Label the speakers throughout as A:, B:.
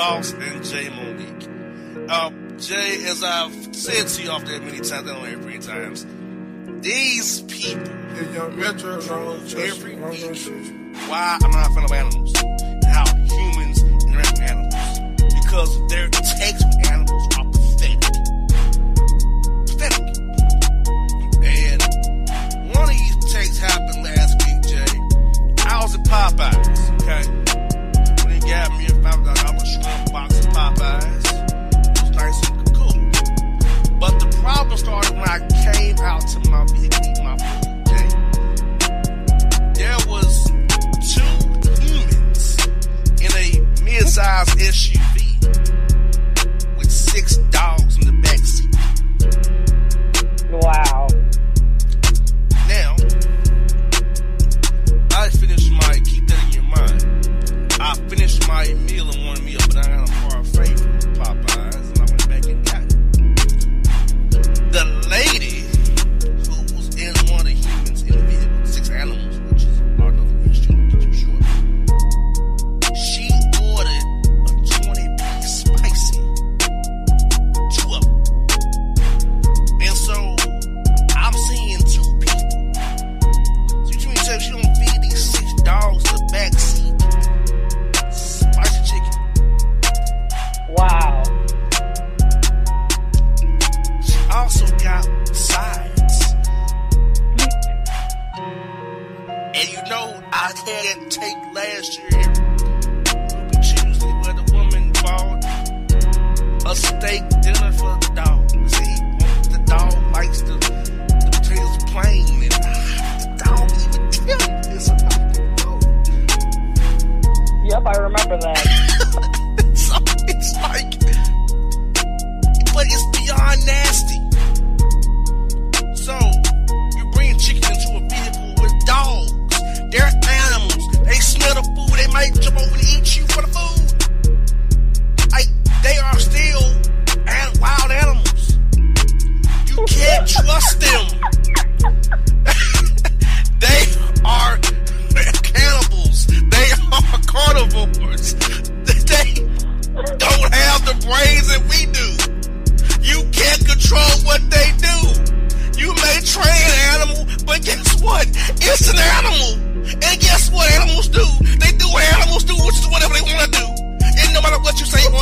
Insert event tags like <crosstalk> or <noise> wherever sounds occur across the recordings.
A: And Jae Monique. Uh, Jae, as I've said to you off there many times, I don't know many times, these people every week why I'm not a fan of animals and how humans interact with animals because their takes with animals are pathetic. Pathetic. And one of these takes happened last week, Jae. I was at Popeyes, okay? Problem started when I came out to my to my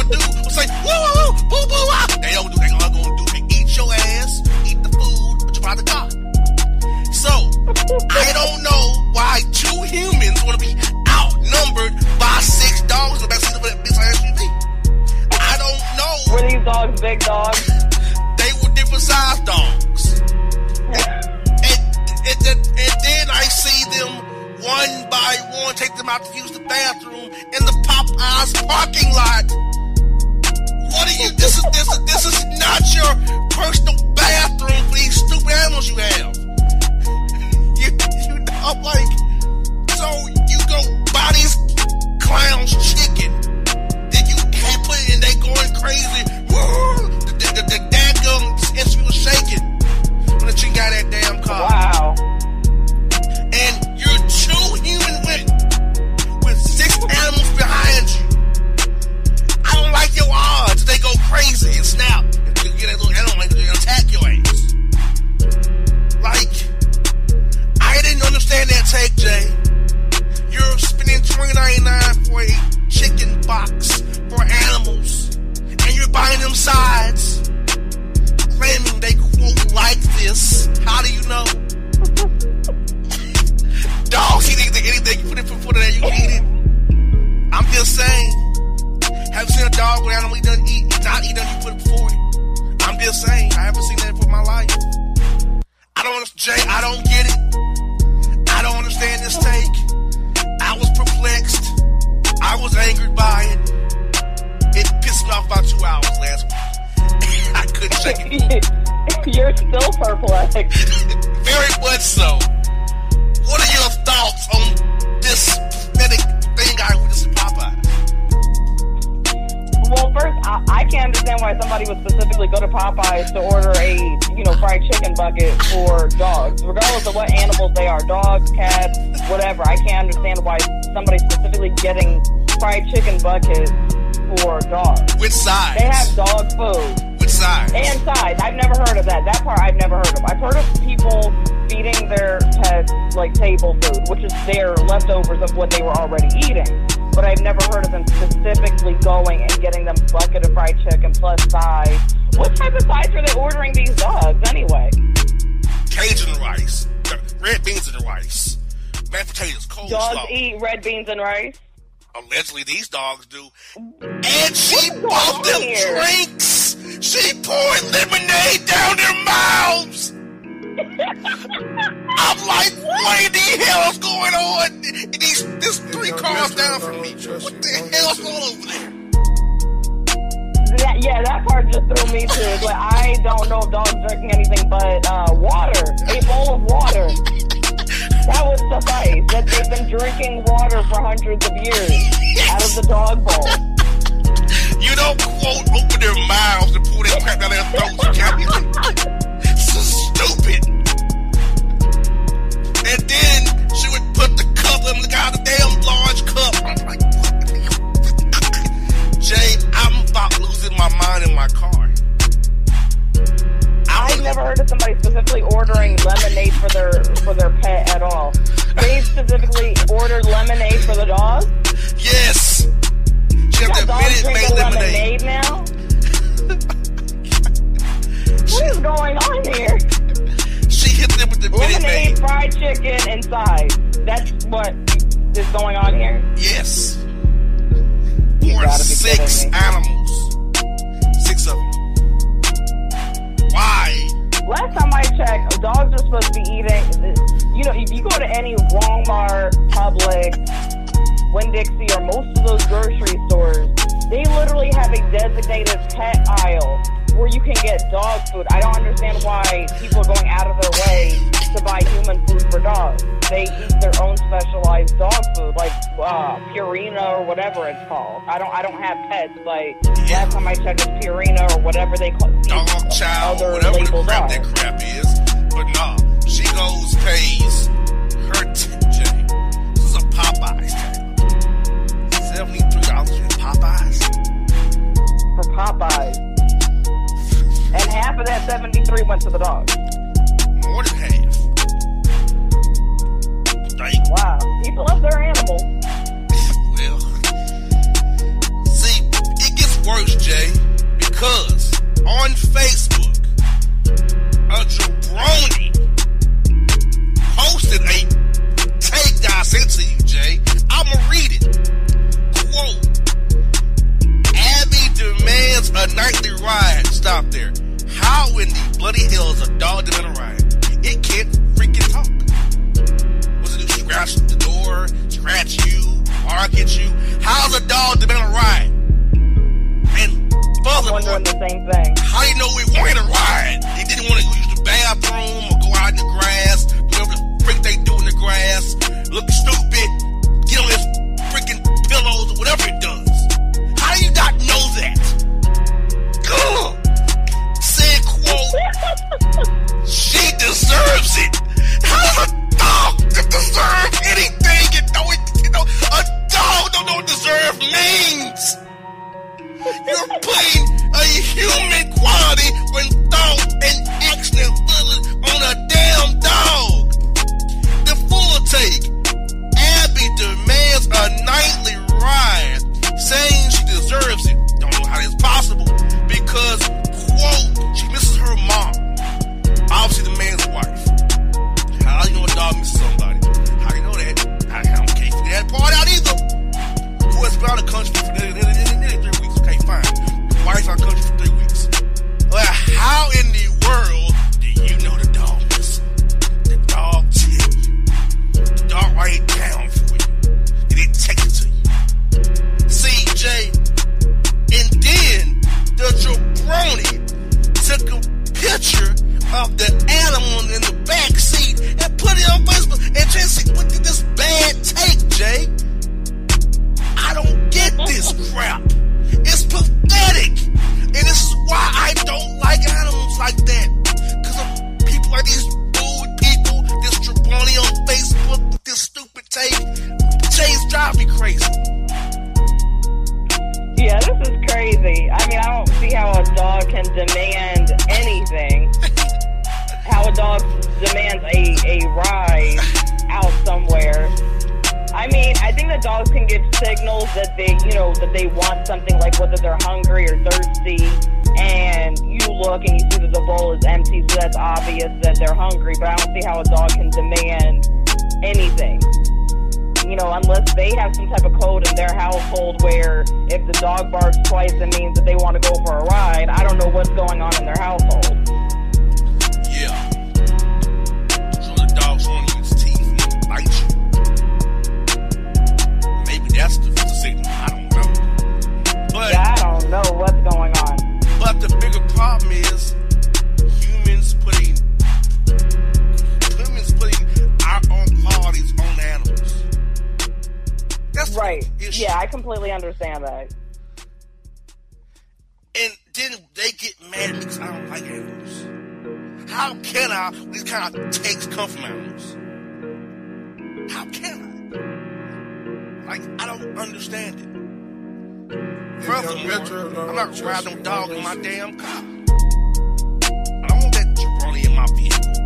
A: will say, woo, woo, So. What are your thoughts on this pathetic thing I witnessed in Popeye?
B: Well, first, I, I can't understand why somebody would specifically go to Popeyes to order a, you know, fried chicken bucket for dogs, regardless of what animals they are, dogs, cats, whatever. I can't understand why somebody's specifically getting fried chicken buckets for dogs.
A: With sides.
B: They have dog food.
A: With sides.
B: And sides. I've never heard of that. That part I've never heard of. I've heard of people feeding their pets like table food, which is their leftovers of what they were already eating. But I've never heard of them specifically going and getting them a bucket of fried chicken plus sides. What type of sides are they ordering these dogs anyway?
A: Cajun rice. Red beans and rice. Mashed potatoes. cold.
B: Dogs eat red beans and rice.
A: Allegedly, these dogs do. And she bought them
B: here?
A: drinks. She poured lemonade down their mouths. I'm like, what in the hell is going on? And These, this three cars down from me. What the hell's going on over there?
B: That, yeah, that part just threw me too. It's like I don't know if dogs drinking anything but uh, water, a bowl of water. That would suffice. That they've been drinking water for hundreds of years out of the dog bowl.
A: You don't quote open their mouths and pull that crap down their throats. You can't be like, so stupid. The cup in the kind of damn large cup. I'm like, what? Jae, I'm about losing my mind in my car.
B: I've never heard of somebody specifically ordering lemonade for their for their pet at all. They specifically ordered lemonade for the dog.
A: Yes. She have
B: That
A: minute lemonade.
B: lemonade now. <laughs> What is going on here? Fried chicken, inside. That's what is going on here?
A: Yes. Born six animals. Six of them. Why?
B: Last time I checked, dogs are supposed to be eating. You know, if you go to any Walmart, Publix, Winn Dixie, or most of those grocery stores, they literally have a designated pet aisle where you can get dog food. I don't understand why people are going out of their way to buy human food for dogs. They eat their own specialized dog food, like uh, Purina or whatever it's called. I don't, I don't have pets, but last time I checked, it's Purina or whatever they call it.
A: Dog Chow, whatever the crap that crap is. But nah, she goes, pays her TJ. This is a Popeyes tab. $73 for Popeyes?
B: for Popeyes. And half of that 73 went to the dog. Love their animals.
A: Well, see, it gets worse, Jae, because on Facebook, a jabroni posted a take that I sent to you, Jae. I'ma read it. Quote: Abby demands a nightly ride. Stop there. How in the bloody hell is a dog demand a ride? At you? How's a dog demand a ride? And furthermore,
B: Wondering the same thing.
A: how do you know we wanted a ride? He didn't want to use the bathroom dog demands a, a
B: ride out somewhere. I mean, I think that dogs can give signals that they, you know, that they want something like whether they're hungry or thirsty. And you look and you see that the bowl is empty, so that's obvious that they're hungry. But I don't see how a dog can demand anything you know, unless they have some type of code in their household where if the dog barks twice, it means that they want to go for a ride. I don't know what's going on in their household.
A: Problem is humans putting humans putting our own qualities on animals. That's the
B: Right.
A: issue.
B: Yeah, I completely understand that.
A: and then they get mad because I don't like animals. How can I? when These kind of takes come from animals. How can I? Like I don't understand it. Furthermore, I'm not riding no dog in my damn car. Jabroni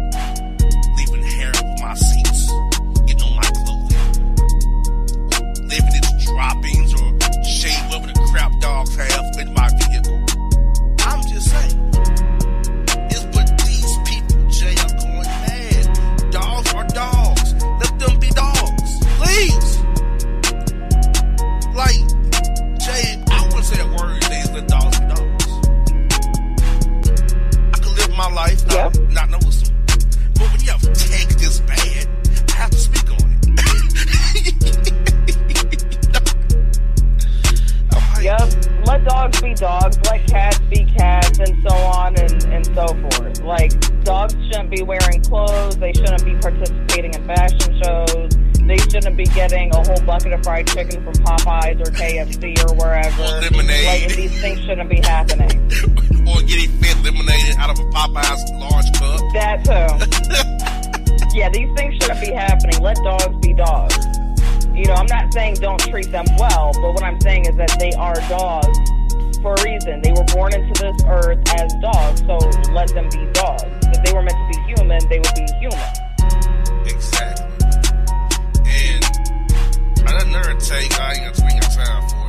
A: life. Yeah. Not, not no whistle. But when you have tech this bad, I have to speak on it. <laughs> yep. Let dogs be dogs. Let cats be cats, and so on and, and so forth. Like, dogs shouldn't be wearing clothes. They shouldn't
B: be participating in fashion shows. They shouldn't be getting a whole bucket of fried chicken from Popeyes or KFC or wherever.
A: Or lemonade.
B: Like, these things shouldn't be happening. <laughs>
A: or getting fed out of a Popeyes large cup.
B: That too. <laughs> yeah, these things shouldn't be happening. Let dogs be dogs. You know, I'm not saying don't treat them well, but what I'm saying is that they are dogs for a reason. They were born into this earth as dogs, so let them be dogs. If they were meant to be human, they would be human.
A: Exactly. And another take, I ain't got time for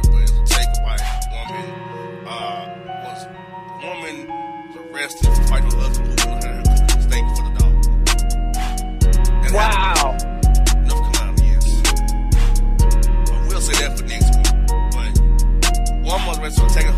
A: fighting her husband who wanted her to for the dog. That
B: Wow.
A: North Carolina, yes. But we'll say that for next week. But one was arrested for taking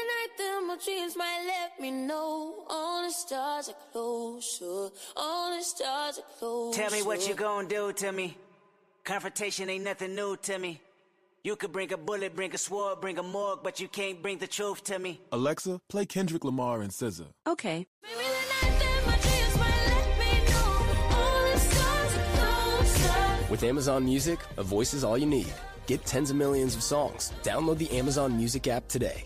C: My dreams might let me know. All the stars are closer. All the stars are closer.
D: Tell me what you gonna do to me. Confrontation ain't nothing new to me. You could bring a bullet, bring a sword, bring a morgue, but you can't bring the truth to me.
E: Alexa, play Kendrick Lamar and SZA.
F: Okay.
C: Maybe the night that my dreams might let me know. All the stars are closer.
G: With Amazon Music, a voice is all you need. Get tens of millions of songs. Download the Amazon Music app today.